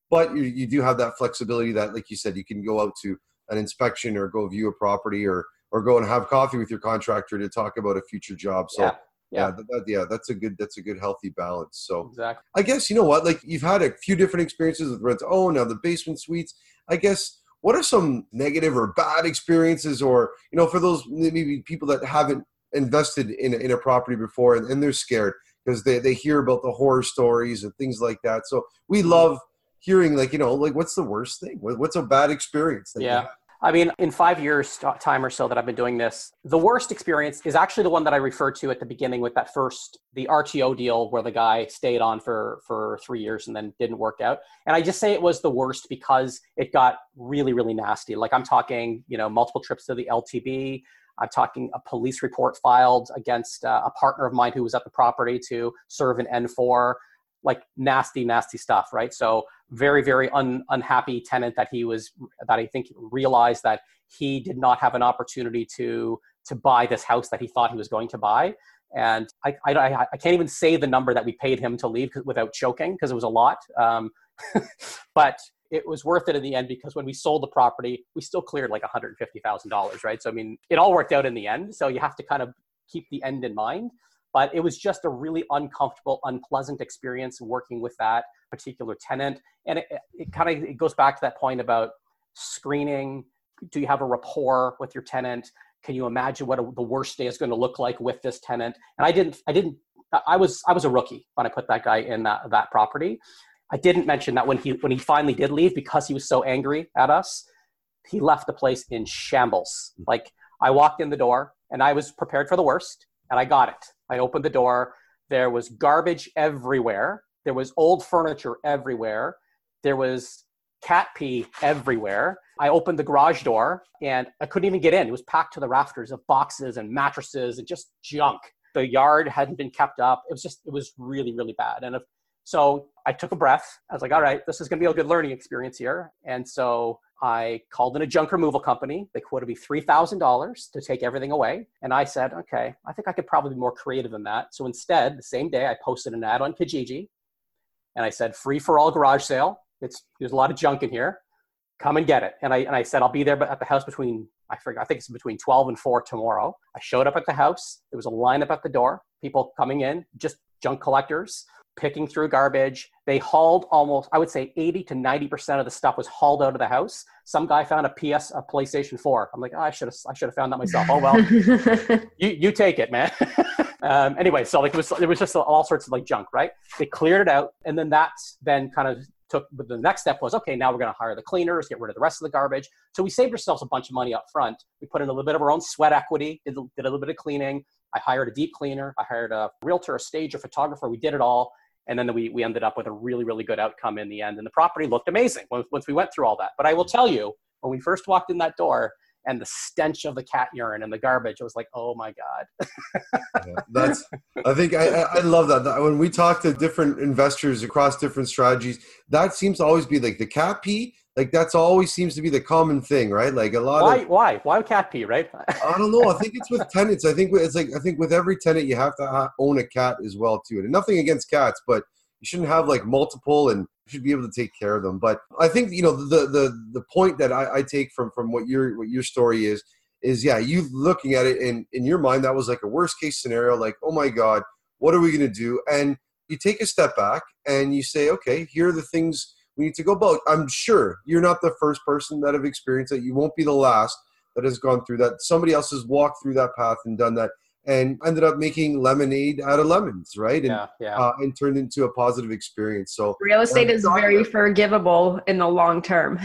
but you, you do have that flexibility that like you said you can go out to an inspection or go view a property or or go and have coffee with your contractor to talk about a future job so yeah. Yeah, that, that, yeah, that's a good, that's a good, healthy balance. So, exactly. I guess you know what, like you've had a few different experiences with rent. Oh, now the basement suites. I guess what are some negative or bad experiences, or you know, for those maybe people that haven't invested in in a property before and, and they're scared because they they hear about the horror stories and things like that. So we mm-hmm. love hearing like you know like what's the worst thing what's a bad experience yeah I mean, in five years' time or so that I've been doing this, the worst experience is actually the one that I referred to at the beginning with that first, the RTO deal where the guy stayed on for, for three years and then didn't work out. And I just say it was the worst because it got really, really nasty. Like I'm talking, you know, multiple trips to the LTB. I'm talking a police report filed against uh, a partner of mine who was at the property to serve an N4 like nasty, nasty stuff, right? So very, very un, unhappy tenant that he was that I think realized that he did not have an opportunity to to buy this house that he thought he was going to buy. And I, I, I can't even say the number that we paid him to leave without choking because it was a lot. Um, but it was worth it in the end because when we sold the property, we still cleared like $150,000, right? So, I mean, it all worked out in the end. So you have to kind of keep the end in mind but it was just a really uncomfortable unpleasant experience working with that particular tenant. And it, it kind of it goes back to that point about screening. Do you have a rapport with your tenant? Can you imagine what a, the worst day is going to look like with this tenant? And i didn't i didn't i was i was a rookie when i put that guy in that, that property. I didn't mention that when he when he finally did leave because he was so angry at us he left the place in shambles. Hmm. like i walked in the door and i was prepared for the worst and i got it I opened the door. There was garbage everywhere. There was old furniture everywhere. There was cat pee everywhere. I opened the garage door and I couldn't even get in. It was packed to the rafters of boxes and mattresses and just junk. The yard hadn't been kept up. It was just, it was really, really bad. And so I took a breath. I was like, all right, this is going to be a good learning experience here. And so I called in a junk removal company. They quoted me $3,000 to take everything away. And I said, okay, I think I could probably be more creative than that. So instead, the same day, I posted an ad on Kijiji and I said, free for all garage sale. It's, there's a lot of junk in here. Come and get it. And I, and I said, I'll be there at the house between, I forget, I think it's between 12 and 4 tomorrow. I showed up at the house. There was a lineup at the door, people coming in, just junk collectors picking through garbage. They hauled almost, I would say 80 to 90% of the stuff was hauled out of the house. Some guy found a PS, a PlayStation 4. I'm like, oh, I should have, I should have found that myself. Oh, well, you, you take it, man. um, anyway, so like it was, it was just all sorts of like junk, right? They cleared it out. And then that then kind of took, but the next step was, okay, now we're going to hire the cleaners, get rid of the rest of the garbage. So we saved ourselves a bunch of money up front. We put in a little bit of our own sweat equity, did, did a little bit of cleaning. I hired a deep cleaner. I hired a realtor, a stage, a photographer. We did it all and then we, we ended up with a really really good outcome in the end. And the property looked amazing once, once we went through all that. But i will tell you when we first walked in that door and the stench of the cat urine and the garbage. It was like, oh my god. yeah, that's. I think I, I love that. When we talk to different investors across different strategies, that seems to always be like the cat pee like that's always seems to be the common thing, right? Like a lot why, of why why cat pee, right? I don't know. I think it's with tenants. I think it's like I think with every tenant you have to own a cat as well too. And nothing against cats, but you shouldn't have like multiple and should be able to take care of them. But I think you know the the the point that I, I take from from what your what your story is is yeah, you looking at it and in your mind that was like a worst case scenario, like, oh my God, what are we gonna do? And you take a step back and you say, okay, here are the things we need to go about. I'm sure you're not the first person that have experienced it. You won't be the last that has gone through that. Somebody else has walked through that path and done that and ended up making lemonade out of lemons, right? And, yeah, yeah. Uh, and turned into a positive experience. So real estate is very forgivable in the long term.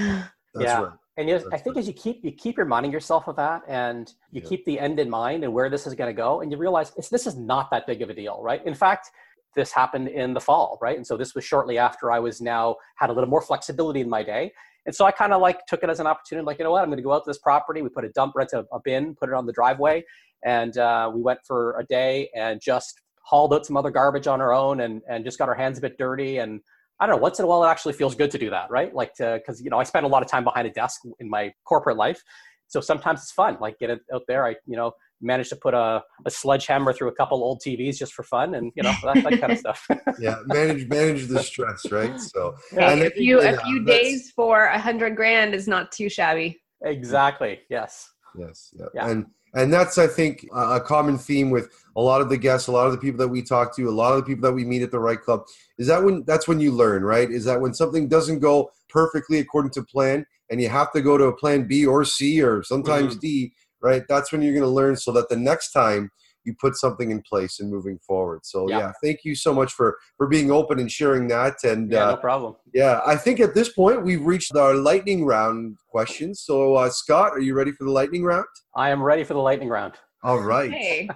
yeah. Right. And you, I think as you keep you keep reminding yourself of that, and you yeah. keep the end in mind and where this is going to go, and you realize this is not that big of a deal, right? In fact, this happened in the fall, right? And so this was shortly after I was now had a little more flexibility in my day, and so I kind of like took it as an opportunity, like you know what, I'm going to go out to this property. We put a dump, rent a, a bin, put it on the driveway, and uh, we went for a day and just hauled out some other garbage on our own, and and just got our hands a bit dirty and I don't know, once in a while it actually feels good to do that, right? Like because you know I spend a lot of time behind a desk in my corporate life, so sometimes it's fun. Like get it out there. I you know managed to put a, a sledgehammer through a couple old TVs just for fun, and you know that, that kind of stuff. yeah, manage manage the stress, right? So hey, a few a few days for a hundred grand is not too shabby. Exactly. Yes. Yes. Yeah. yeah. And and that's i think a common theme with a lot of the guests a lot of the people that we talk to a lot of the people that we meet at the REITE Club is that when that's when you learn right is that when something doesn't go perfectly according to plan and you have to go to a plan b or c or sometimes mm-hmm. d right that's when you're going to learn so that the next time you put something in place and moving forward. So yeah, yeah thank you so much for for being open and sharing that. And yeah, uh, no problem. Yeah, I think at this point we've reached our lightning round questions. So uh, Scott, are you ready for the lightning round? I am ready for the lightning round. All right. Hey.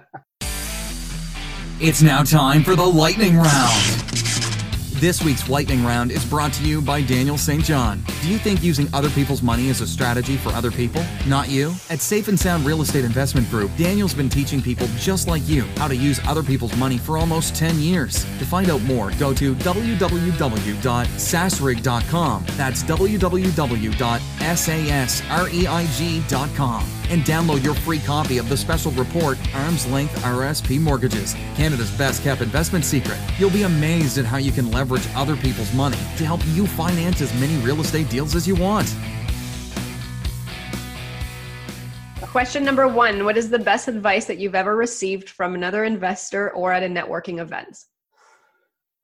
it's now time for the lightning round. This week's lightning round is brought to you by Daniel St. John. Do you think using other people's money is a strategy for other people? Not you? At Safe and Sound Real Estate Investment Group, Daniel's been teaching people just like you how to use other people's money for almost 10 years. To find out more, go to www.sasreig.com. That's www.sasreig.com and download your free copy of the special report Arm's Length RSP Mortgages, Canada's best kept investment secret. You'll be amazed at how you can leverage other people's money to help you finance as many real estate deals as you want. Question number one What is the best advice that you've ever received from another investor or at a networking event?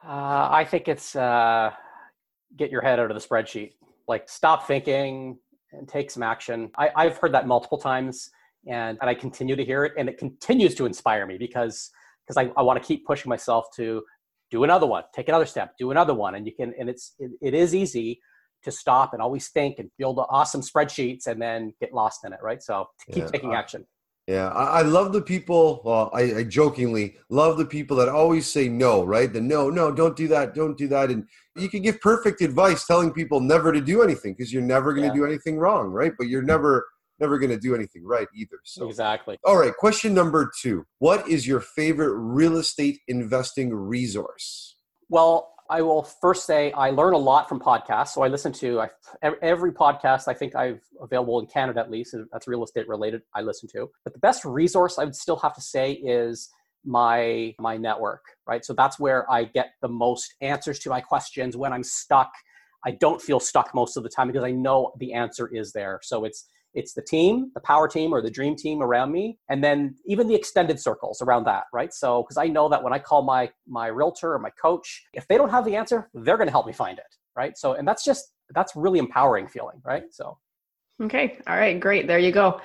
Uh, I think it's uh, get your head out of the spreadsheet. Like, stop thinking, and take some action. I, I've heard that multiple times and, and I continue to hear it and it continues to inspire me because because I, I want to keep pushing myself to do another one, take another step, do another one. And you can and it's it, it is easy to stop and always think and build awesome spreadsheets and then get lost in it, right? So keep yeah, taking action. Yeah, I, I, love the people. Well, I, I, jokingly love the people that always say no, right? The no, no, don't do that, don't do that. And you can give perfect advice telling people never to do anything because you're never going to yeah. do anything wrong, right? But you're hmm. never, never going to do anything right either. So exactly. All right, question number two: What is your favorite real estate investing resource? Well, I will first say I learn a lot from podcasts. So I listen to I, every podcast I think I've available in Canada at least, that's real estate related. I listen to. But the best resource I would still have to say is my my network, right? So that's where I get the most answers to my questions when I'm stuck. I don't feel stuck most of the time because I know the answer is there. So it's it's the team, the power team or the dream team around me, and then even the extended circles around that, right? So because I know that when I call my my realtor or my coach, if they don't have the answer, they're going to help me find it, right? So and that's just that's really empowering feeling, right? So Okay. All right, great. There you go.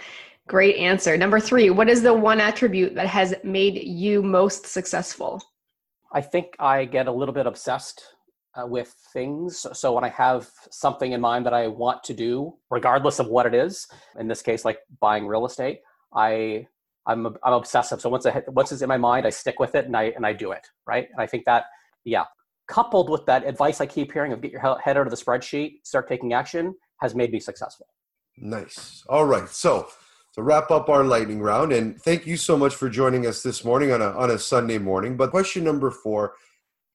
Great answer. Number 3, what is the one attribute that has made you most successful? I think I get a little bit obsessed uh, with things. So when I have something in mind that I want to do, regardless of what it is, in this case, like buying real estate, I I'm I'm obsessive. So once I once it's in my mind, I stick with it and I and I do it right. And I think that yeah, coupled with that advice I keep hearing of get your head out of the spreadsheet, start taking action, has made me successful. Nice. All right. So to wrap up our lightning round, and thank you so much for joining us this morning on a on a Sunday morning. But question number four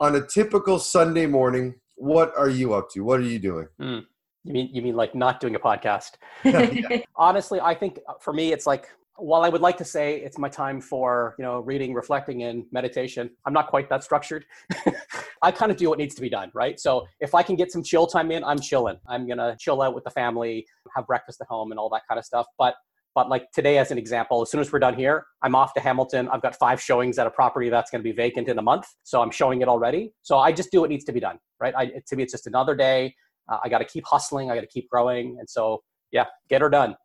on a typical Sunday morning, what are you up to? What are you doing? Mm. You mean you mean like not doing a podcast? Honestly, I think uh, for me it's like while I would like to say it's my time for you know reading, reflecting, and meditation, I'm not quite that structured. I kind of do what needs to be done, right? So if I can get some chill time in, I'm chilling. I'm gonna chill out with the family, have breakfast at home, and all that kind of stuff. But But like today, as an example, as soon as we're done here, I'm off to Hamilton. I've got five showings at a property that's going to be vacant in a month. So I'm showing it already. So I just do what needs to be done, right? I, to me, it's just another day. Uh, I got to keep hustling. I got to keep growing. And so, yeah, get her done.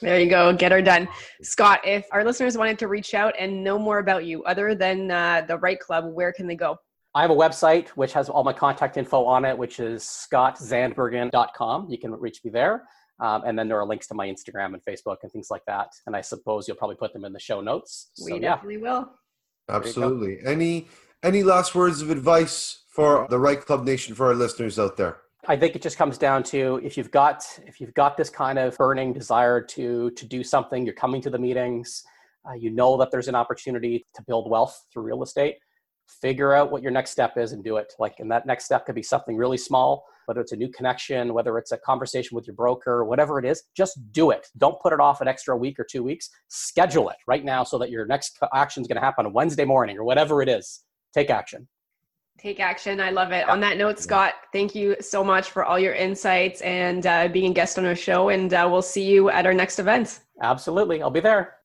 There you go. Get her done. Scott, if our listeners wanted to reach out and know more about you other than uh, the REITE Club, where can they go? I have a website which has all my contact info on it, which is scottzandbergen.com. You can reach me there. Um, and then there are links to my Instagram and Facebook and things like that. And I suppose you'll probably put them in the show notes. So, we definitely yeah. will. Absolutely. Any any last words of advice for the REITE Club Nation for our listeners out there? I think it just comes down to if you've got if you've got this kind of burning desire to to do something, you're coming to the meetings, uh, you know that there's an opportunity to build wealth through real estate figure out what your next step is and do it like and that next step could be something really small whether it's a new connection whether it's a conversation with your broker whatever it is just do it don't put it off an extra week or two weeks schedule it right now so that your next action is going to happen on wednesday morning or whatever it is take action Take action. I love it. On that note, Scott, thank you so much for all your insights and uh, being a guest on our show. And uh, we'll see you at our next event. Absolutely. I'll be there.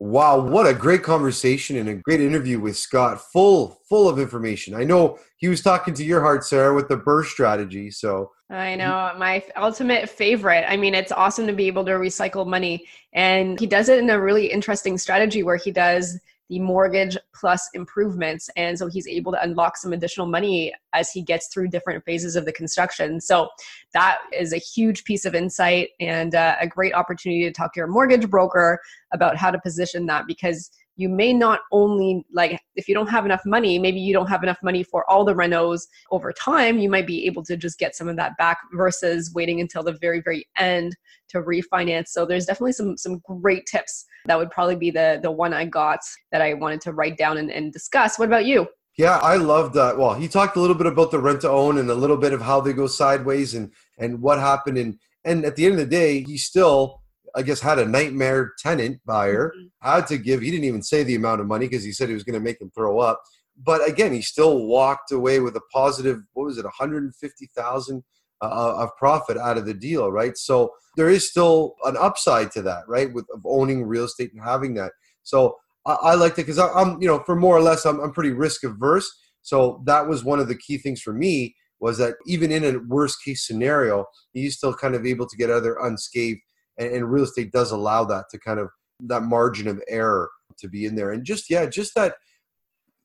Wow, what a great conversation and a great interview with Scott. Full, full of information. I know he was talking to your heart, Sarah, with the BRRRR strategy. So I know my ultimate favorite. I mean, it's awesome to be able to recycle money, and he does it in a really interesting strategy where he does the mortgage plus improvements. And so he's able to unlock some additional money as he gets through different phases of the construction. So that is a huge piece of insight and uh, a great opportunity to talk to your mortgage broker about how to position that because you may not only like if you don't have enough money maybe you don't have enough money for all the renos over time you might be able to just get some of that back versus waiting until the very very end to refinance. So there's definitely some some great tips that would probably be the the one i got that i wanted to write down and, and discuss. What about you? Yeah, I love that. Well, he talked a little bit about the rent to own and a little bit of how they go sideways and and what happened. And and at the end of the day, he still I guess, had a nightmare tenant buyer, mm-hmm. had to give, he didn't even say the amount of money because he said he was going to make him throw up. But again, he still walked away with a positive, what was it, 150,000 uh, uh, of profit out of the deal, right? So there is still an upside to that, right? With of owning real estate and having that. So I, I like that because I'm, you know, for more or less, I'm, I'm pretty risk averse. So that was one of the key things for me was that even in a worst case scenario, he's still kind of able to get other unscathed and, and real estate does allow that to kind of that margin of error to be in there. And just yeah just that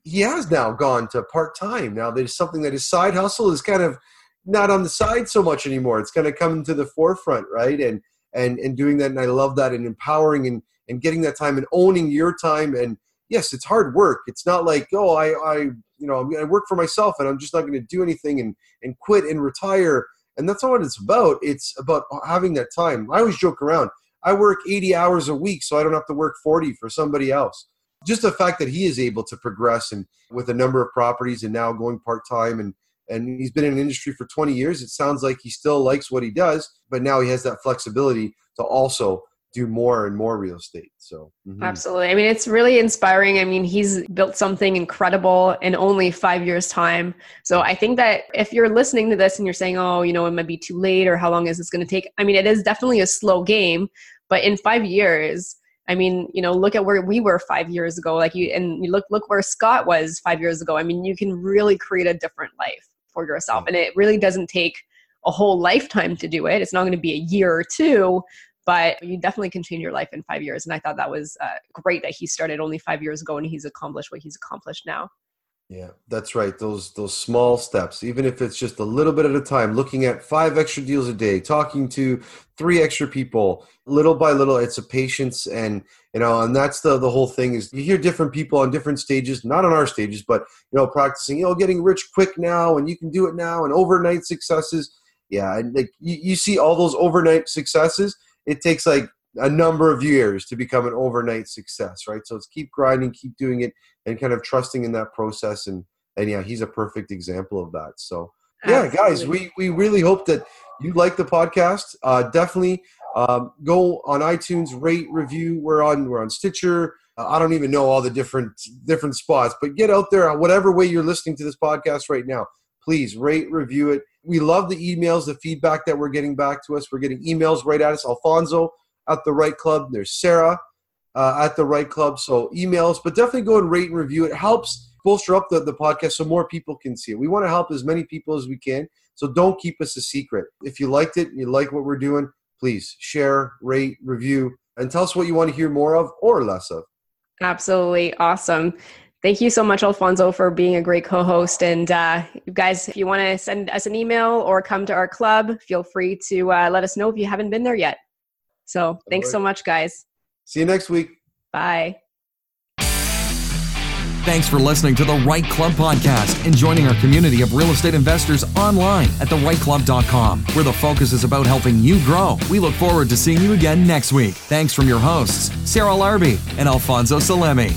he has now gone to part time now there's something that his side hustle is kind of not on the side so much anymore. It's kind of coming to the forefront right? And and and doing that and i love that and empowering and and getting that time and owning your time and yes it's hard work. It's not like oh i i you know i work for myself and i'm just not going to do anything and and quit and retire and that's not what it's about. It's about having that time. I always joke around. I work 80 hours a week, so I don't have to work 40 for somebody else. Just the fact that he is able to progress and with a number of properties and now going part time and and he's been in industry for 20 years. It sounds like he still likes what he does, but now he has that flexibility to also do more and more real estate. So, mm-hmm. absolutely. I mean, it's really inspiring. I mean, he's built something incredible in only five years' time. So, I think that if you're listening to this and you're saying, oh, you know, it might be too late or how long is this going to take? I mean, it is definitely a slow game, but in five years, I mean, you know, look at where we were five years ago. Like you, and you look look where Scott was five years ago. I mean, you can really create a different life for yourself, and it really doesn't take a whole lifetime to do it. It's not going to be a year or two, but you definitely can change your life in five years. And I thought that was uh, great that he started only five years ago and he's accomplished what he's accomplished now. Yeah, that's right. Those those small steps, even if it's just a little bit at a time, looking at five extra deals a day, talking to three extra people, little by little, it's a patience and you know, and that's the the whole thing is you hear different people on different stages, not on our stages, but you know, practicing, you know, getting rich quick now and you can do it now and overnight successes. Yeah, and like you, you see all those overnight successes it takes like a number of years to become an overnight success, right? So it's keep grinding, keep doing it, and kind of trusting in that process. And and yeah, he's a perfect example of that. So yeah, Absolutely. guys, we we really hope that you like the podcast. Uh, definitely um, go on iTunes, rate, review. We're on we're on Stitcher. Uh, I don't even know all the different different spots, but get out there, whatever way you're listening to this podcast right now. Please rate, review it we love the emails, the feedback that we're getting back to us. We're getting emails right at us. Alfonso at the REITE Club. There's Sarah uh, at the REITE Club. So emails, but definitely go and rate and review. It helps bolster up the, the podcast so more people can see it. We want to help as many people as we can. So don't keep us a secret. If you liked it, you like what we're doing, please share, rate, review, and tell us what you want to hear more of or less of. Absolutely awesome. Thank you so much, Alfonso, for being a great co host. And uh, you guys, if you want to send us an email or come to our club, feel free to uh, let us know if you haven't been there yet. So thanks right. so much, guys. See you next week. Bye. Thanks for listening to the REITE Club podcast and joining our community of real estate investors online at thereiteclub.com, where the focus is about helping you grow. We look forward to seeing you again next week. Thanks from your hosts, Sarah Larbi and Alfonso Salemi.